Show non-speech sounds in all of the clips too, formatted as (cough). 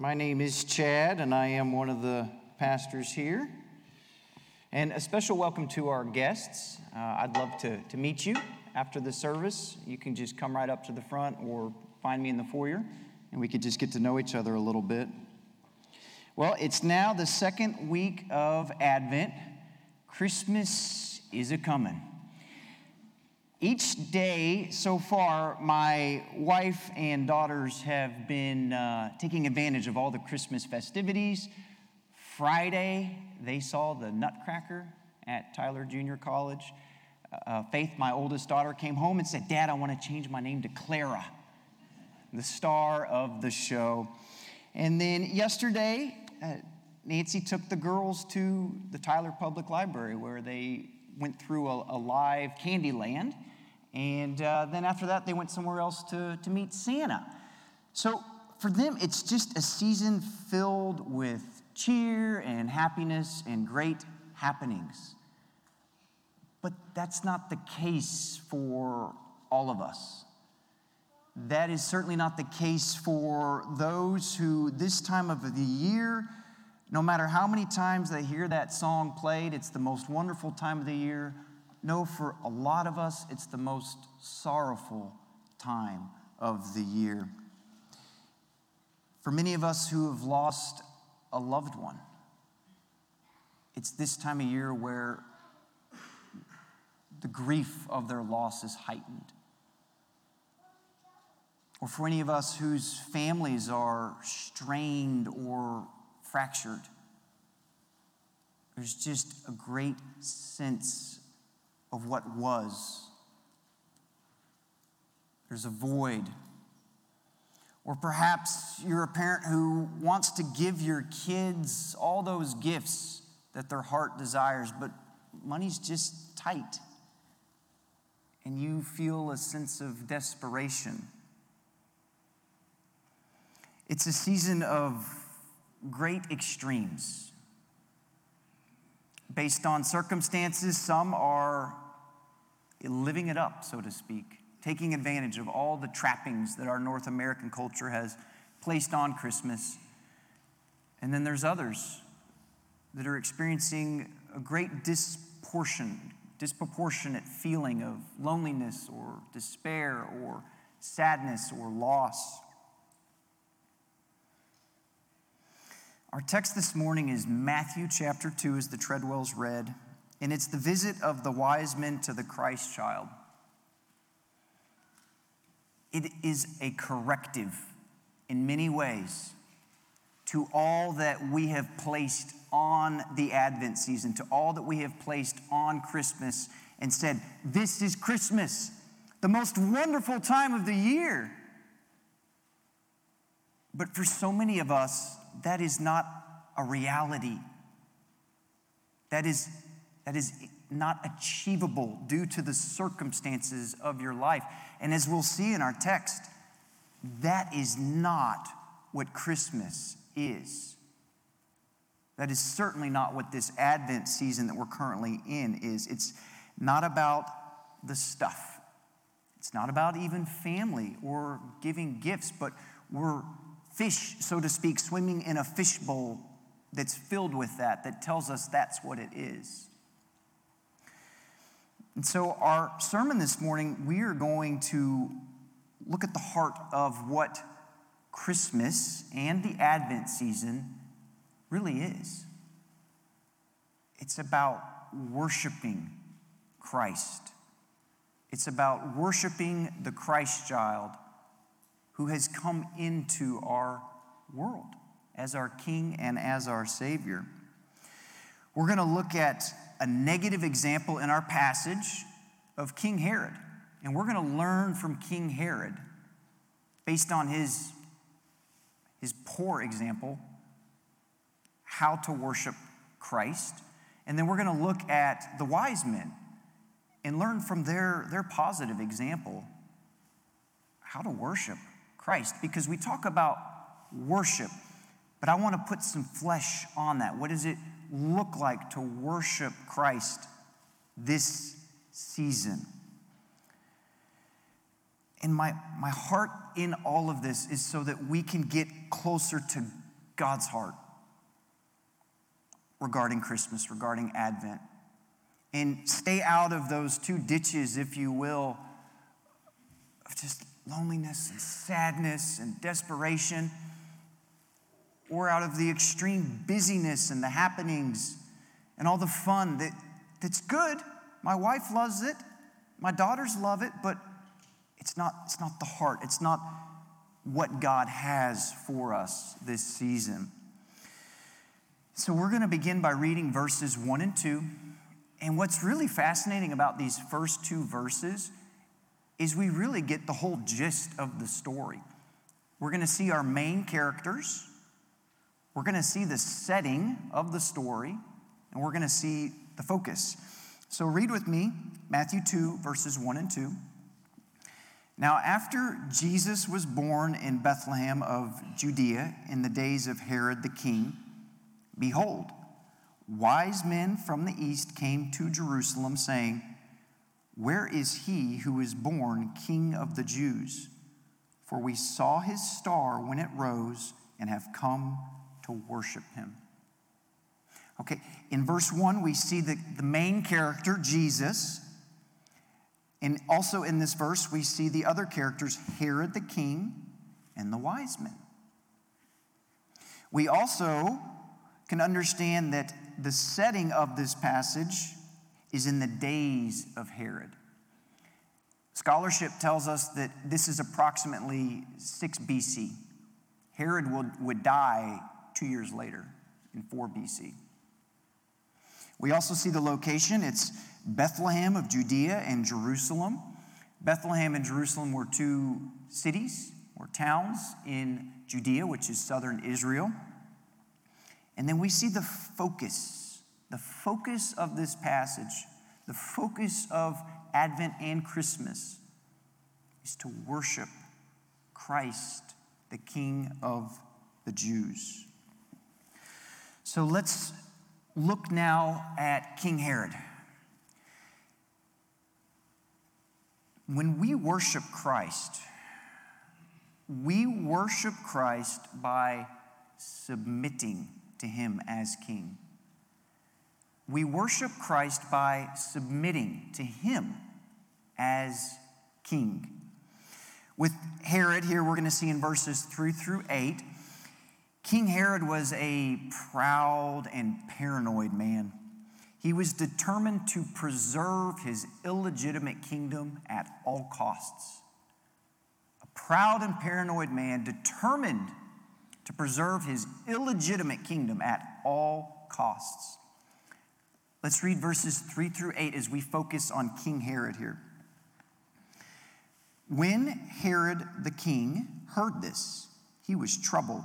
My name is Chad, and I am one of the pastors here. And a special welcome to our guests. Uh, I'd love to, to meet you after the service. You can just come right up to the front or find me in the foyer, and we could just get to know each other a little bit. Well, it's now the second week of Advent. Christmas is a coming. Each day so far, my wife and daughters have been uh, taking advantage of all the Christmas festivities. Friday, they saw the Nutcracker at Tyler Junior College. Uh, Faith, my oldest daughter, came home and said, Dad, I want to change my name to Clara, the star of the show. And then yesterday, uh, Nancy took the girls to the Tyler Public Library where they went through a, a live Candyland and uh, then after that, they went somewhere else to, to meet Santa. So for them, it's just a season filled with cheer and happiness and great happenings. But that's not the case for all of us. That is certainly not the case for those who, this time of the year, no matter how many times they hear that song played, it's the most wonderful time of the year no, for a lot of us, it's the most sorrowful time of the year. For many of us who have lost a loved one, it's this time of year where the grief of their loss is heightened. Or for any of us whose families are strained or fractured, there's just a great sense of what was. There's a void. Or perhaps you're a parent who wants to give your kids all those gifts that their heart desires, but money's just tight. And you feel a sense of desperation. It's a season of great extremes. Based on circumstances, some are living it up, so to speak, taking advantage of all the trappings that our North American culture has placed on Christmas. And then there's others that are experiencing a great disproportion, disproportionate feeling of loneliness or despair or sadness or loss. Our text this morning is Matthew chapter 2, as the Treadwells read and it's the visit of the wise men to the Christ child. It is a corrective in many ways to all that we have placed on the Advent season, to all that we have placed on Christmas, and said, This is Christmas, the most wonderful time of the year. But for so many of us, that is not a reality. That is that is not achievable due to the circumstances of your life. And as we'll see in our text, that is not what Christmas is. That is certainly not what this Advent season that we're currently in is. It's not about the stuff, it's not about even family or giving gifts, but we're fish, so to speak, swimming in a fishbowl that's filled with that, that tells us that's what it is. And so, our sermon this morning, we are going to look at the heart of what Christmas and the Advent season really is. It's about worshiping Christ, it's about worshiping the Christ child who has come into our world as our King and as our Savior. We're going to look at a negative example in our passage of King Herod. And we're going to learn from King Herod based on his, his poor example how to worship Christ. And then we're going to look at the wise men and learn from their, their positive example how to worship Christ. Because we talk about worship, but I want to put some flesh on that. What does it look like to worship Christ this season? And my, my heart in all of this is so that we can get closer to God's heart regarding Christmas, regarding Advent. And stay out of those two ditches, if you will, of just loneliness and sadness and desperation, or out of the extreme busyness and the happenings and all the fun that, that's good. My wife loves it, my daughters love it, but it's not, it's not the heart. It's not what God has for us this season. So we're going to begin by reading verses 1 and 2. And what's really fascinating about these first two verses is we really get the whole gist of the story. We're going to see our main characters, we're going to see the setting of the story, and we're going to see the focus. So read with me Matthew 2, verses 1 and 2. Now, after Jesus was born in Bethlehem of Judea in the days of Herod the king, behold, wise men from the east came to Jerusalem, saying, Where is he who is born king of the Jews? For we saw his star when it rose and have come to worship him. Okay, in verse 1, we see the, the main character, Jesus. And also in this verse, we see the other characters, Herod the king and the wise men. We also can understand that the setting of this passage is in the days of Herod. Scholarship tells us that this is approximately 6 BC. Herod would, would die two years later in 4 BC. We also see the location. It's Bethlehem of Judea and Jerusalem. Bethlehem and Jerusalem were two cities or towns in Judea, which is southern Israel. And then we see the focus, the focus of this passage, the focus of Advent and Christmas is to worship Christ, the King of the Jews. So let's look now at King Herod. When we worship Christ, we worship Christ by submitting to him as king. We worship Christ by submitting to him as king. With Herod, here we're going to see in verses 3 through 8, King Herod was a proud and paranoid man. He was determined to preserve his illegitimate kingdom at all costs. A proud and paranoid man determined to preserve his illegitimate kingdom at all costs. Let's read verses 3 through 8 as we focus on King Herod here. When Herod the king heard this, he was troubled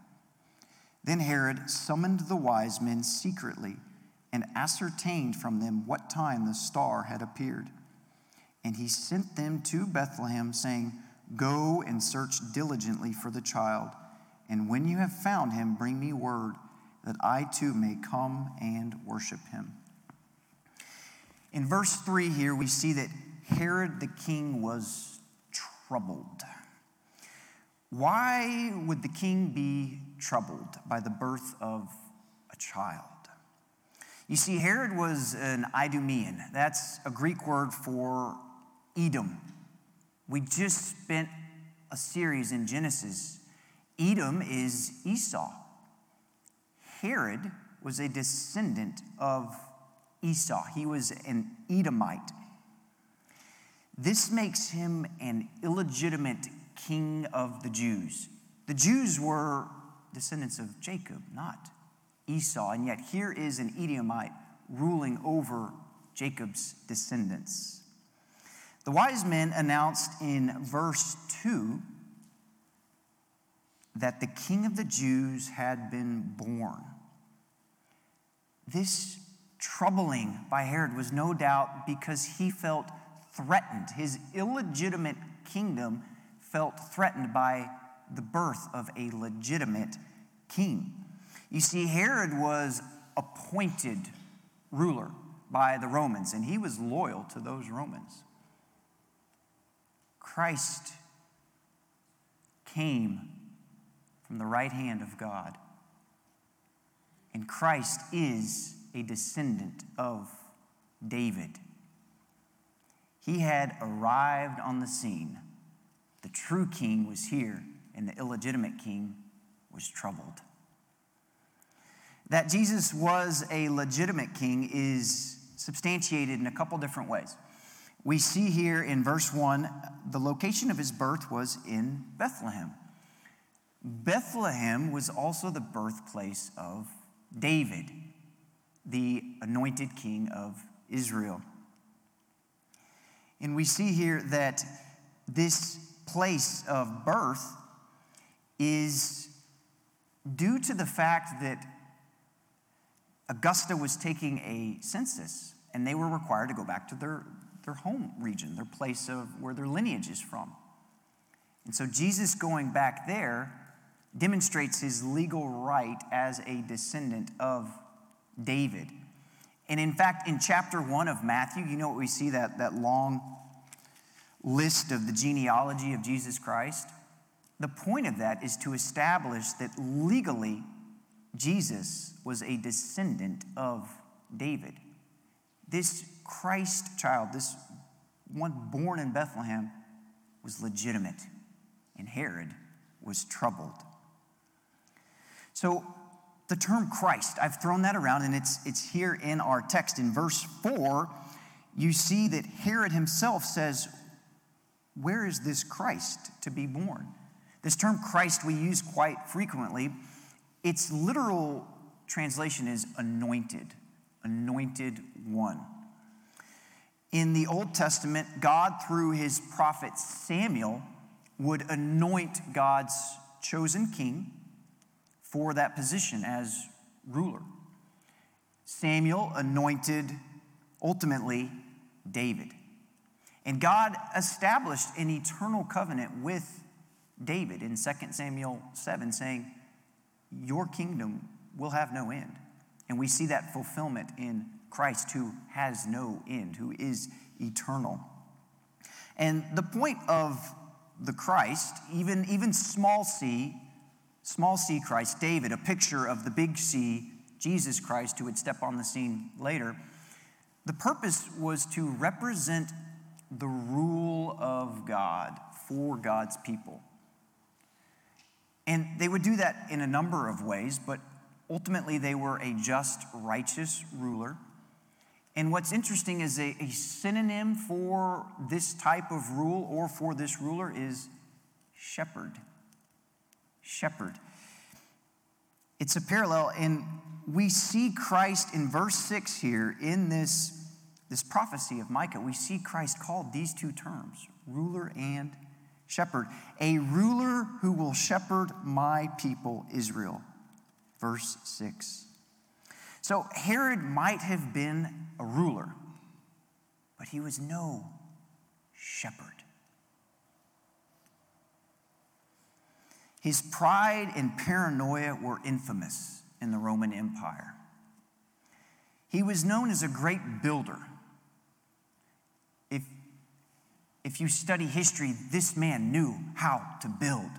Then Herod summoned the wise men secretly and ascertained from them what time the star had appeared. And he sent them to Bethlehem, saying, Go and search diligently for the child, and when you have found him, bring me word that I too may come and worship him. In verse 3 here, we see that Herod the king was troubled. Why would the king be troubled by the birth of a child? You see, Herod was an Idumean. That's a Greek word for Edom. We just spent a series in Genesis. Edom is Esau. Herod was a descendant of Esau, he was an Edomite. This makes him an illegitimate king of the Jews. The Jews were descendants of Jacob, not Esau, and yet here is an Edomite ruling over Jacob's descendants. The wise men announced in verse 2 that the king of the Jews had been born. this troubling by Herod was no doubt because he felt threatened. His illegitimate kingdom felt threatened by the birth of a legitimate king. You see, Herod was appointed ruler by the Romans, and he was loyal to those Romans. Christ came from the right hand of God, and Christ is a descendant of David. He had arrived on the scene. The true king was here, and the illegitimate king was troubled. That Jesus was a legitimate king is substantiated in a couple different ways. We see here in verse 1 the location of his birth was in Bethlehem. Bethlehem was also the birthplace of David, the anointed king of Israel. And we see here that this place of birth is due to the fact that Augustus was taking a census and they were required to go back to their, their home region, their place of where their lineage is from. And so Jesus going back there demonstrates his legal right as a descendant of David. And in fact, in chapter one of Matthew, you know what we see that, that long list of the genealogy of Jesus Christ? The point of that is to establish that legally Jesus was a descendant of David. This Christ child, this one born in Bethlehem, was legitimate, and Herod was troubled. So, the term Christ, I've thrown that around, and it's, it's here in our text. In verse 4, you see that Herod himself says, Where is this Christ to be born? This term Christ we use quite frequently. Its literal translation is anointed, anointed one. In the Old Testament, God, through his prophet Samuel, would anoint God's chosen king for that position as ruler. Samuel anointed ultimately David. And God established an eternal covenant with David in 2 Samuel 7, saying, Your kingdom will have no end. And we see that fulfillment in Christ, who has no end, who is eternal. And the point of the Christ, even, even small c, small c Christ, David, a picture of the big C, Jesus Christ, who would step on the scene later, the purpose was to represent the rule of God for God's people. And they would do that in a number of ways, but ultimately they were a just, righteous ruler. And what's interesting is a, a, synonym for this type of rule or for this ruler is shepherd. Shepherd. It's a parallel, and we see Christ in verse 6 here in this, this prophecy of Micah. We see Christ called these two terms ruler and shepherd. A ruler who will shepherd my people, Israel. Verse 6. So Herod might have been a ruler, but he was no shepherd. His pride and paranoia were infamous in the Roman Empire. He was known as a great builder. If, if you study history, this man knew how to build,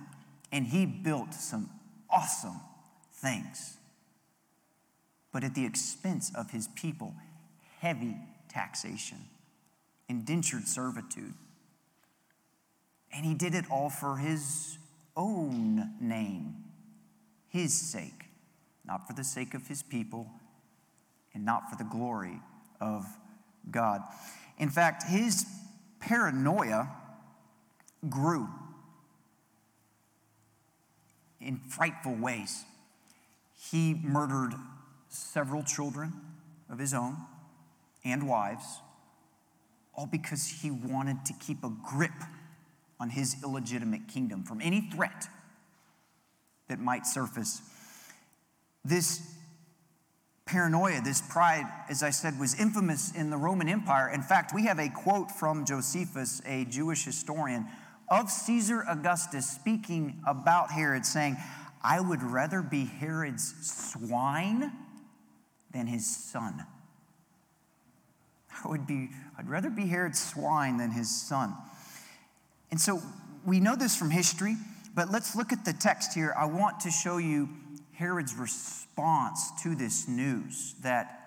and he built some awesome things but at the expense of his people, heavy taxation, indentured servitude. And he did it all for his own name, his sake, not for the sake of his people and not for the glory of God. In fact, his paranoia grew in frightful ways. He murdered several children of his own and wives, all because he wanted to keep a grip on his illegitimate kingdom from any threat that might surface. This paranoia, this pride, as I said, was infamous in the Roman Empire. In fact, we have a quote from Josephus, a Jewish historian, of Caesar Augustus speaking about Herod, saying, I would rather be Herod's swine than his son. I would be, I'd rather be Herod's swine than his son. And so we know this from history, but let's look at the text here. I want to show you Herod's response to this news that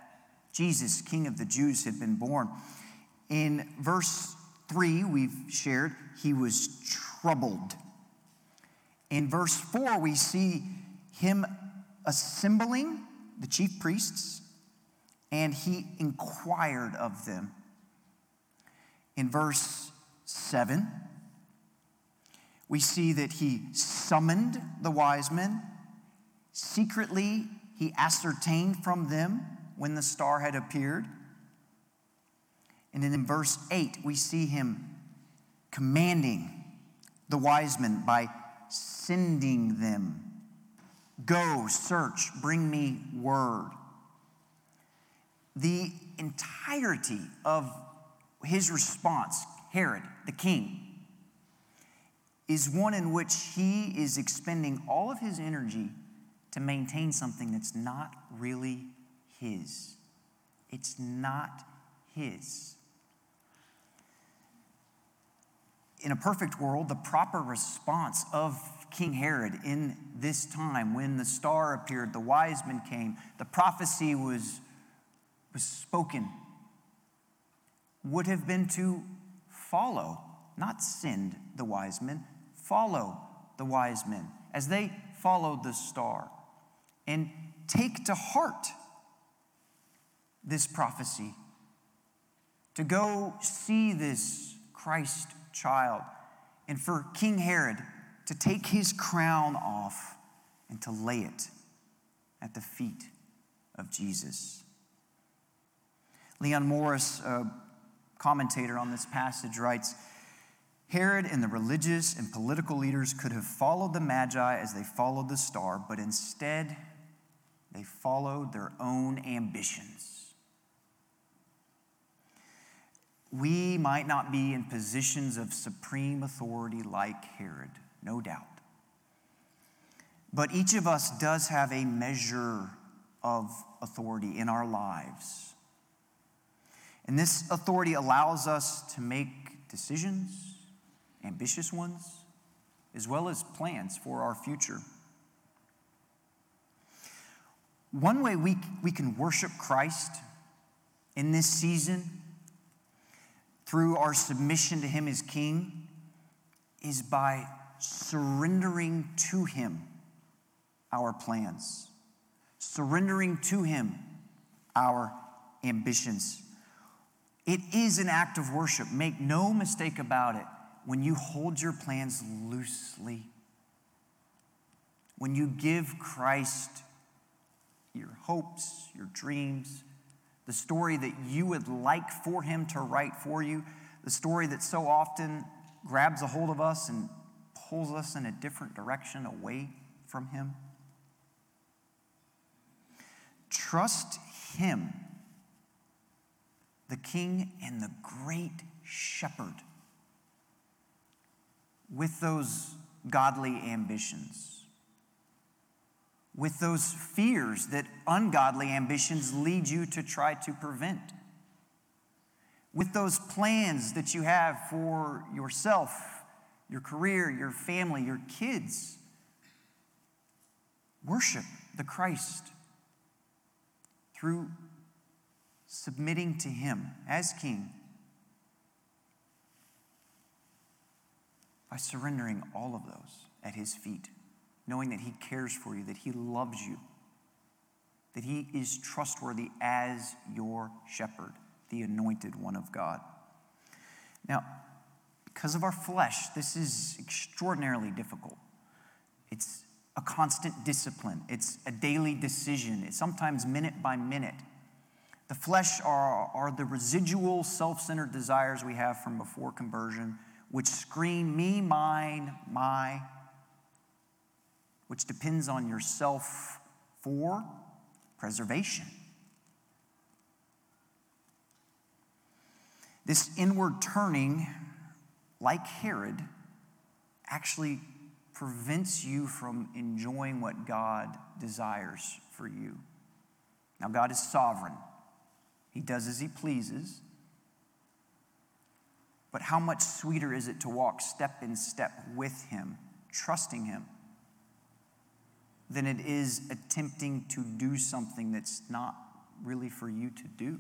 Jesus, King of the Jews, had been born. In verse 3, we've shared, he was troubled. In verse 4, we see him assembling the chief priests, and he inquired of them. In verse 7, we see that he summoned the wise men. Secretly, he ascertained from them when the star had appeared. And then in verse 8, we see him commanding the wise men by sending them Go, search, bring me word. The entirety of his response, Herod, the king, is one in which he is expending all of his energy to maintain something that's not really his. It's not his. In a perfect world, the proper response of King Herod in this time when the star appeared, the wise men came, the prophecy was, was spoken, would have been to follow, not send the wise men, follow the wise men as they followed the star and take to heart this prophecy, to go see this Christ child, and for King Herod to take his crown off and to lay it at the feet of Jesus. Leon Morris, a commentator on this passage, writes Herod and the religious and political leaders could have followed the Magi as they followed the star, but instead they followed their own ambitions. We might not be in positions of supreme authority like Herod no doubt. But each of us does have a measure of authority in our lives. And this authority allows us to make decisions, ambitious ones, as well as plans for our future. One way we, we can worship Christ in this season through our submission to Him as King is by surrendering to Him our plans, surrendering to Him our ambitions. It is an act of worship. Make no mistake about it when you hold your plans loosely, when you give Christ your hopes, your dreams, the story that you would like for Him to write for you, the story that so often grabs a hold of us and pulls us in a different direction away from Him? Trust Him, the King and the great shepherd, with those godly ambitions, with those fears that ungodly ambitions lead you to try to prevent, with those plans that you have for yourself your career, your family, your kids. Worship the Christ through submitting to Him as King by surrendering all of those at His feet, knowing that He cares for you, that He loves you, that He is trustworthy as your shepherd, the anointed one of God. Now, because of our flesh, this is extraordinarily difficult. It's a constant discipline, it's a daily decision, it's sometimes minute by minute. The flesh are, are the residual self centered desires we have from before conversion, which scream me, mine, my, which depends on yourself for preservation. This inward turning, like Herod, actually prevents you from enjoying what God desires for you. Now, God is sovereign, He does as He pleases. But how much sweeter is it to walk step in step with Him, trusting Him, than it is attempting to do something that's not really for you to do?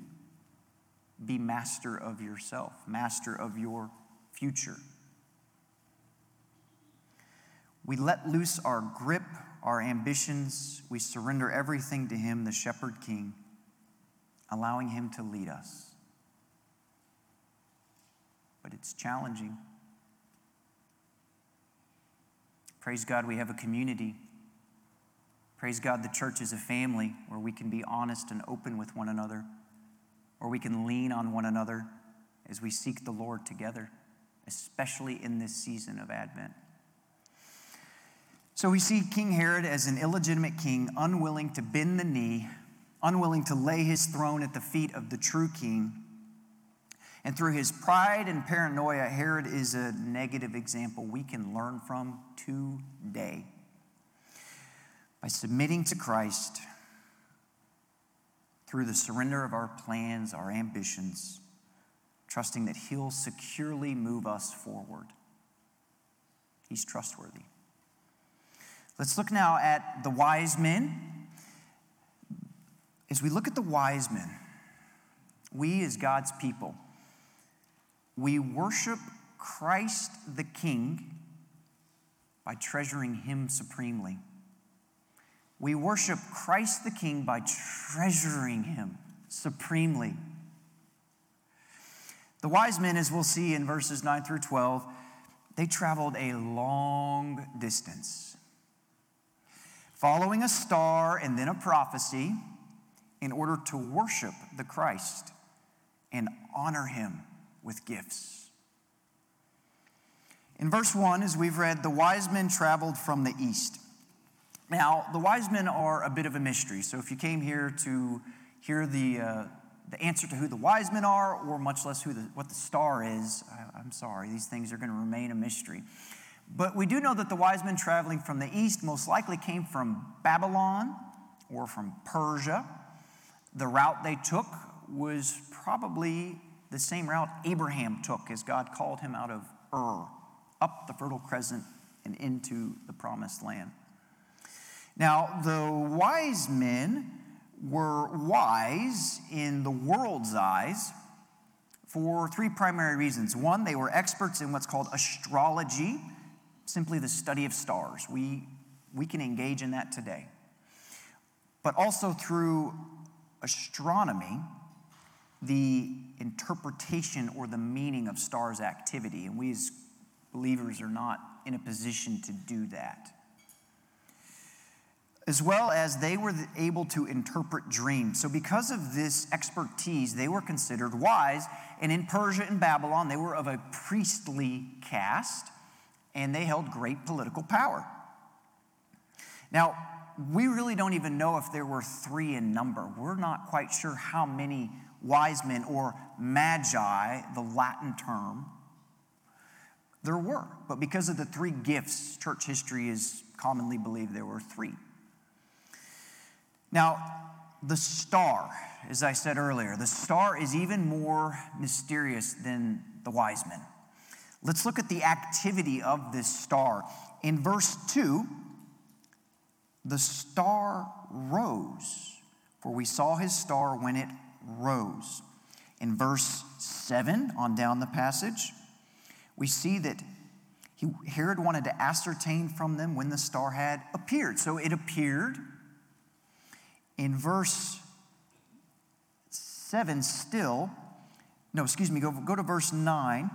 Be master of yourself, master of your future. We let loose our grip, our ambitions. We surrender everything to Him, the Shepherd King, allowing Him to lead us. But it's challenging. Praise God, we have a community. Praise God, the church is a family where we can be honest and open with one another, or we can lean on one another as we seek the Lord together, especially in this season of Advent. So we see King Herod as an illegitimate king, unwilling to bend the knee, unwilling to lay his throne at the feet of the true king. And through his pride and paranoia, Herod is a negative example we can learn from today. By submitting to Christ through the surrender of our plans, our ambitions, trusting that he'll securely move us forward. He's trustworthy. Let's look now at the wise men. As we look at the wise men, we as God's people, we worship Christ the King by treasuring Him supremely. We worship Christ the King by treasuring Him supremely. The wise men, as we'll see in verses 9 through 12, they traveled a long distance following a star and then a prophecy in order to worship the Christ and honor him with gifts. In verse 1, as we've read, the wise men traveled from the east. Now, the wise men are a bit of a mystery. So if you came here to hear the, uh, the answer to who the wise men are, or much less who the, what the star is, I, I'm sorry, these things are going to remain a mystery. But we do know that the wise men traveling from the east most likely came from Babylon or from Persia. The route they took was probably the same route Abraham took as God called him out of Ur, up the Fertile Crescent and into the promised land. Now, the wise men were wise in the world's eyes for three primary reasons. One, they were experts in what's called astrology, simply the study of stars. We, we can engage in that today. But also through astronomy, the interpretation or the meaning of stars' activity. And we as believers are not in a position to do that. As well as they were able to interpret dreams. So, because of this expertise, they were considered wise. And in Persia and Babylon, they were of a priestly caste and they held great political power. Now, we really don't even know if there were three in number. We're not quite sure how many wise men or magi, the Latin term, there were. But because of the three gifts, church history is commonly believed there were three. Now, the star, as I said earlier, the star is even more mysterious than the wise men. Let's look at the activity of this star. In verse 2, the star rose, for we saw his star when it rose. In verse 7, on down the passage, we see that he, Herod wanted to ascertain from them when the star had appeared. So it appeared. In verse 7, still, no, excuse me, go, go to verse 9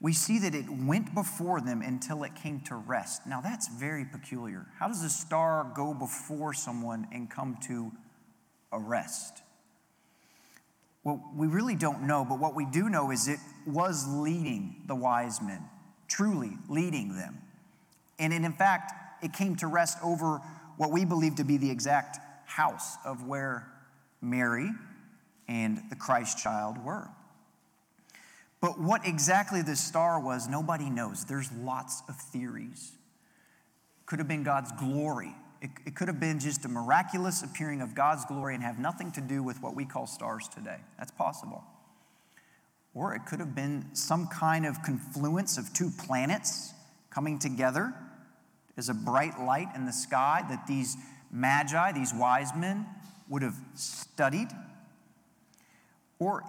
we see that it went before them until it came to rest. Now, that's very peculiar. How does a star go before someone and come to a rest? Well, we really don't know, but what we do know is it was leading the wise men, truly leading them. And in fact, it came to rest over what we believe to be the exact house of where Mary and the Christ child were. But what exactly this star was, nobody knows. There's lots of theories. Could have been God's glory. It, it, could have been just a miraculous appearing of God's glory and have nothing to do with what we call stars today. That's possible. Or it could have been some kind of confluence of two planets coming together as a bright light in the sky that these magi, these wise men, would have studied. Or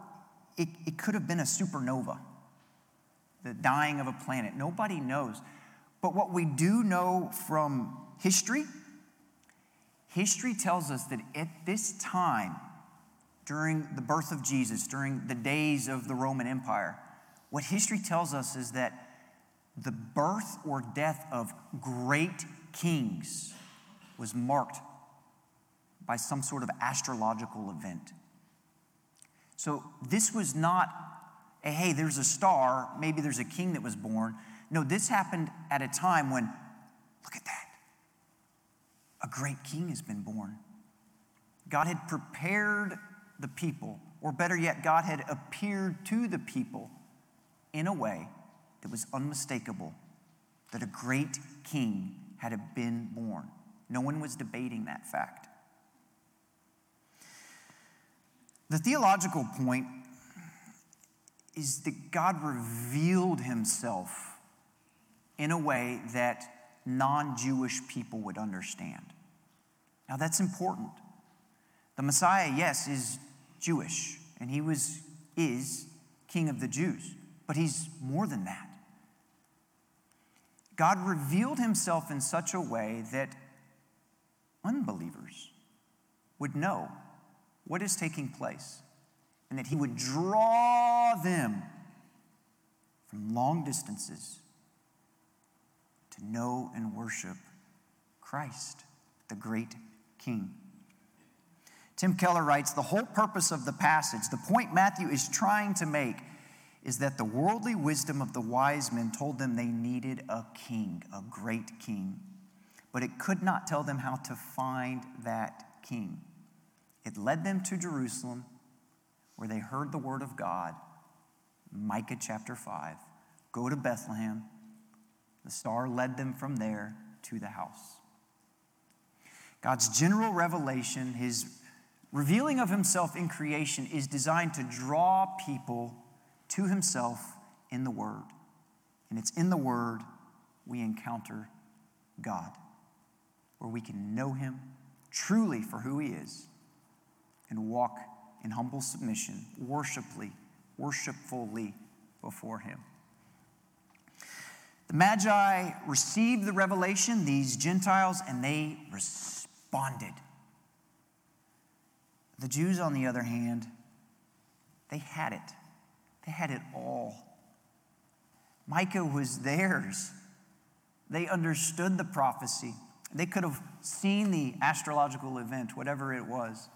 it, it could have been a supernova, the dying of a planet. Nobody knows. But what we do know from history, history tells us that at this time, during the birth of Jesus, during the days of the Roman Empire, what history tells us is that the birth or death of great kings was marked by some sort of astrological event. So this was not a, hey, there's a star, maybe there's a king that was born. No, this happened at a time when, look at that, a great king has been born. God had prepared the people, or better yet, God had appeared to the people in a way that was unmistakable that a great king had been born. No one was debating that fact. The theological point is that God revealed himself in a way that non Jewish people would understand. Now, that's important. The Messiah, yes, is Jewish, and he was, is king of the Jews, but he's more than that. God revealed himself in such a way that unbelievers would know what is taking place, and that he would draw them from long distances to know and worship Christ, the great King. Tim Keller writes The whole purpose of the passage, the point Matthew is trying to make, is that the worldly wisdom of the wise men told them they needed a king, a great king. But it could not tell them how to find that king. It led them to Jerusalem, where they heard the word of God. Micah chapter 5. Go to Bethlehem. The star led them from there to the house. God's general revelation, his revealing of himself in creation, is designed to draw people to himself in the Word. And it's in the Word we encounter God, where we can know him truly for who he is and walk in humble submission, worshipfully, worshipfully before him. The Magi received the revelation, these Gentiles, and they responded. The Jews, on the other hand, they had it. They had it all. Micah was theirs. They understood the prophecy. They could have seen the astrological event, whatever it was.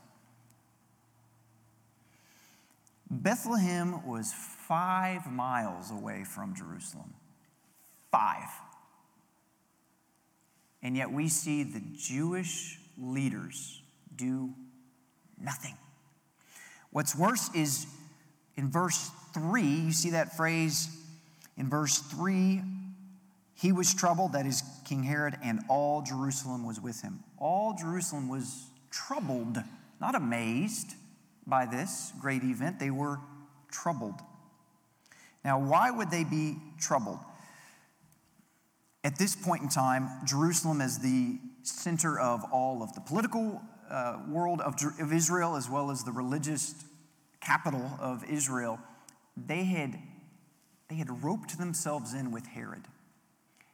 Bethlehem was five miles away from Jerusalem. Five. And yet we see the Jewish leaders do nothing. What's worse is in verse 3, you see that phrase in verse 3 he was troubled, that is King Herod, and all Jerusalem was with him. All Jerusalem was troubled, not amazed by this great event. They were troubled. Now, why would they be troubled? At this point in time, Jerusalem is the center of all of the political uh, world of, of Israel as well as the religious capital of Israel. They had, they had roped themselves in with Herod.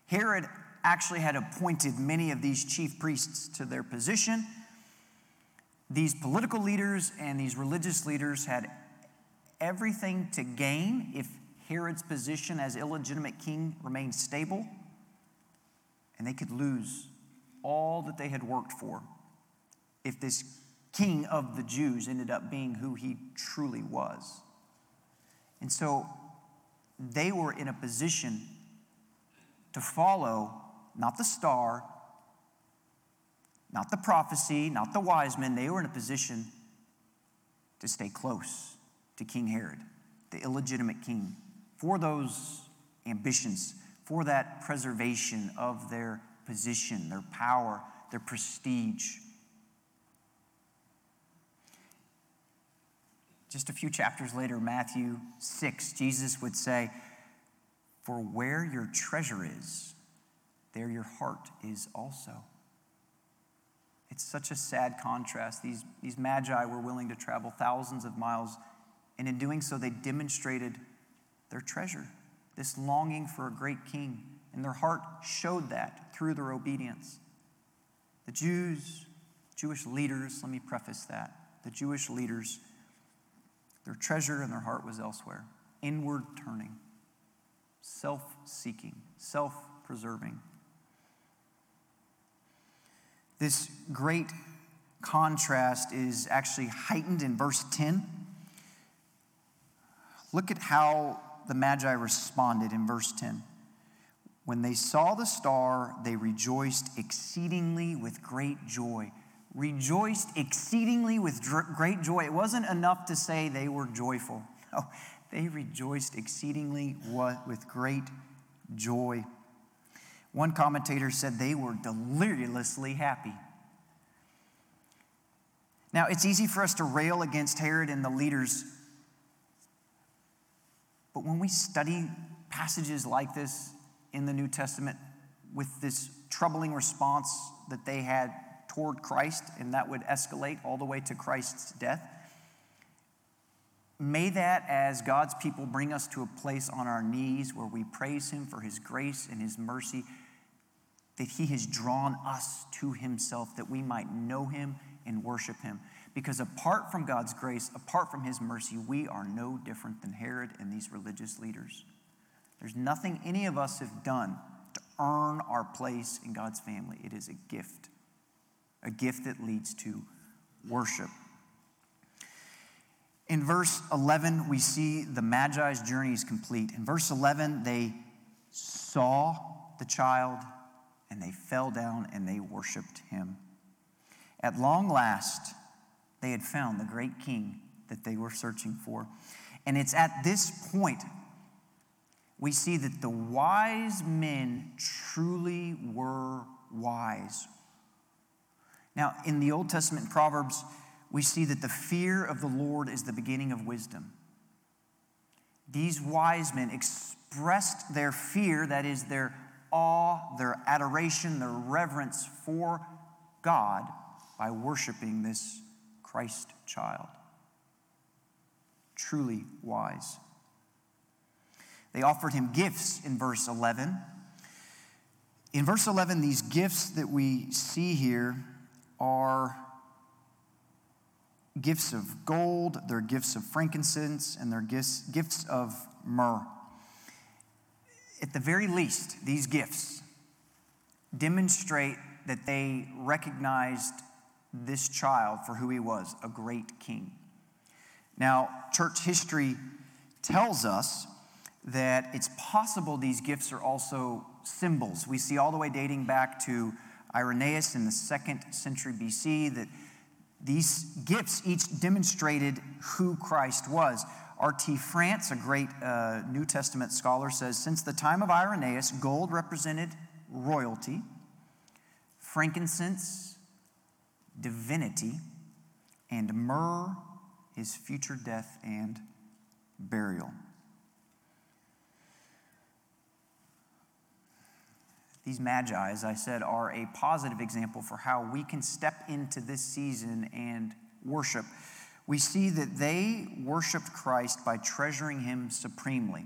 Herod actually had appointed many of these chief priests to their position these political leaders and these religious leaders had everything to gain if Herod's position as illegitimate king remained stable, and they could lose all that they had worked for if this king of the Jews ended up being who he truly was. And so they were in a position to follow not the star, not the prophecy, not the wise men, they were in a position to stay close to King Herod, the illegitimate king for those ambitions, for that preservation of their position, their power, their prestige. Just a few chapters later, Matthew 6, Jesus would say, For where your treasure is, there your heart is also. It's such a sad contrast. These, these magi were willing to travel thousands of miles, and in doing so, they demonstrated their treasure, this longing for a great king. And their heart showed that through their obedience. The Jews, Jewish leaders, let me preface that. The Jewish leaders, their treasure and their heart was elsewhere, inward turning, self seeking, self preserving. This great contrast is actually heightened in verse 10. Look at how the Magi responded in verse 10. When they saw the star, they rejoiced exceedingly with great joy. Rejoiced exceedingly with great joy. It wasn't enough to say they were joyful. (laughs) No, they rejoiced exceedingly with great joy. One commentator said they were deliriously happy. Now, it's easy for us to rail against Herod and the leaders, but when we study passages like this in the New Testament with this troubling response that they had toward Christ, and that would escalate all the way to Christ's death, may that, as God's people, bring us to a place on our knees where we praise Him for His grace and His mercy that He has drawn us to Himself that we might know Him and worship Him. Because apart from God's grace, apart from His mercy, we are no different than Herod and these religious leaders. There's nothing any of us have done to earn our place in God's family. It is a gift, a gift that leads to worship. In verse 11, we see the Magi's journey is complete. In verse 11, they saw the child and they fell down and they worshiped him. At long last, they had found the great king that they were searching for. And it's at this point we see that the wise men truly were wise. Now, in the Old Testament Proverbs, we see that the fear of the Lord is the beginning of wisdom. These wise men expressed their fear, that is, their awe, their adoration, their reverence for God by worshiping this Christ child. Truly wise. They offered him gifts in verse 11. In verse 11, these gifts that we see here are gifts of gold, they're gifts of frankincense, and they're gifts, gifts of myrrh at the very least, these gifts demonstrate that they recognized this child for who he was a great king. Now, church history tells us that it's possible these gifts are also symbols. We see all the way dating back to Irenaeus in the second century BC that these gifts each demonstrated who Christ was. R.T. France, a great uh, New Testament scholar, says since the time of Irenaeus, gold represented royalty, frankincense, divinity, and myrrh, his future death and burial. These magi, as I said, are a positive example for how we can step into this season and worship we see that they worshiped Christ by treasuring him supremely.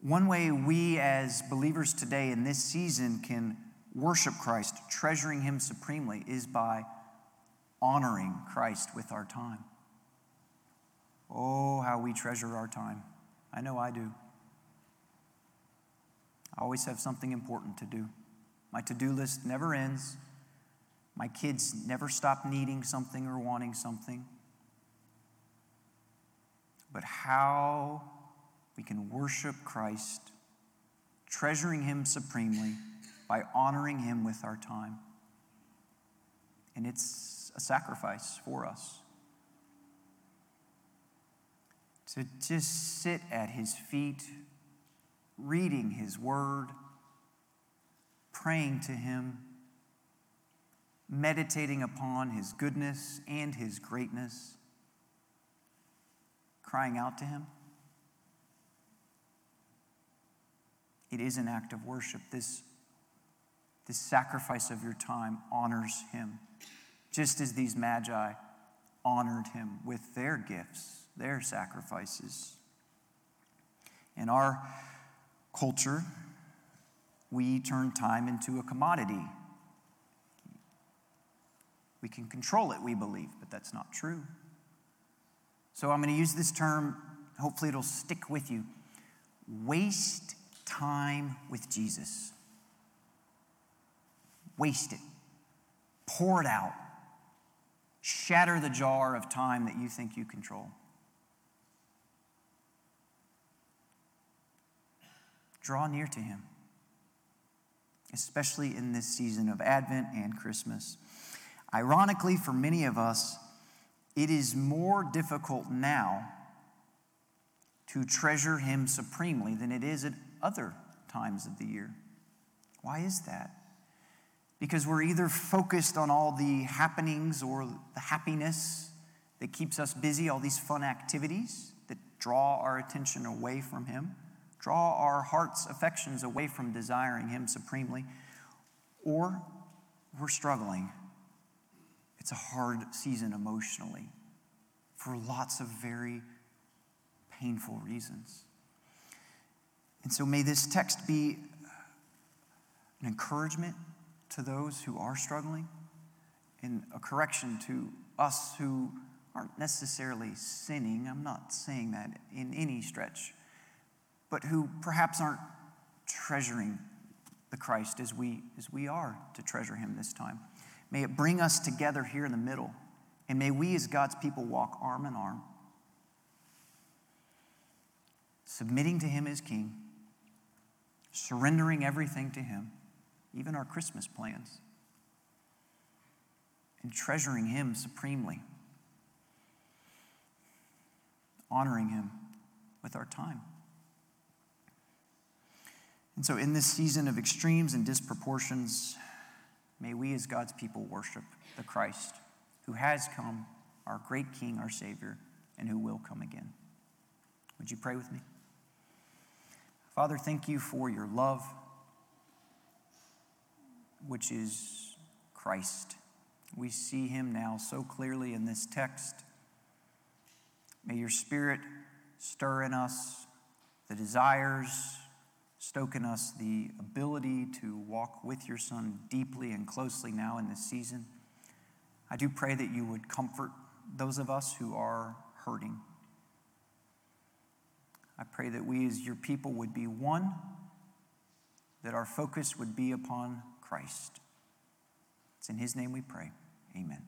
One way we as believers today in this season can worship Christ, treasuring him supremely, is by honoring Christ with our time. Oh, how we treasure our time. I know I do. I always have something important to do. My to do list never ends. My kids never stop needing something or wanting something. But how we can worship Christ, treasuring Him supremely by honoring Him with our time. And it's a sacrifice for us. to just sit at his feet, reading his word, praying to him, meditating upon his goodness and his greatness, crying out to him. It is an act of worship. This, this sacrifice of your time honors him, just as these magi honored him with their gifts, their sacrifices. And our culture, we turn time into a commodity. We can control it, we believe, but that's not true. So I'm going to use this term, hopefully, it'll stick with you. Waste time with Jesus. Waste it, pour it out, shatter the jar of time that you think you control. Draw near to Him, especially in this season of Advent and Christmas. Ironically, for many of us, it is more difficult now to treasure Him supremely than it is at other times of the year. Why is that? Because we're either focused on all the happenings or the happiness that keeps us busy, all these fun activities that draw our attention away from Him, draw our heart's affections away from desiring Him supremely, or we're struggling. It's a hard season emotionally for lots of very painful reasons. And so may this text be an encouragement to those who are struggling and a correction to us who aren't necessarily sinning. I'm not saying that in any stretch, but who perhaps aren't treasuring the Christ as we, as we are to treasure him this time. May it bring us together here in the middle, and may we as God's people walk arm in arm, submitting to him as king surrendering everything to Him, even our Christmas plans, and treasuring Him supremely, honoring Him with our time. And so, in this season of extremes and disproportions, may we as God's people worship the Christ who has come, our great King, our Savior, and who will come again. Would you pray with me? Father, thank you for your love, which is Christ. We see him now so clearly in this text. May your spirit stir in us the desires, stoke in us the ability to walk with your Son deeply and closely now in this season. I do pray that you would comfort those of us who are hurting. I pray that we as your people would be one, that our focus would be upon Christ. It's in his name we pray. Amen.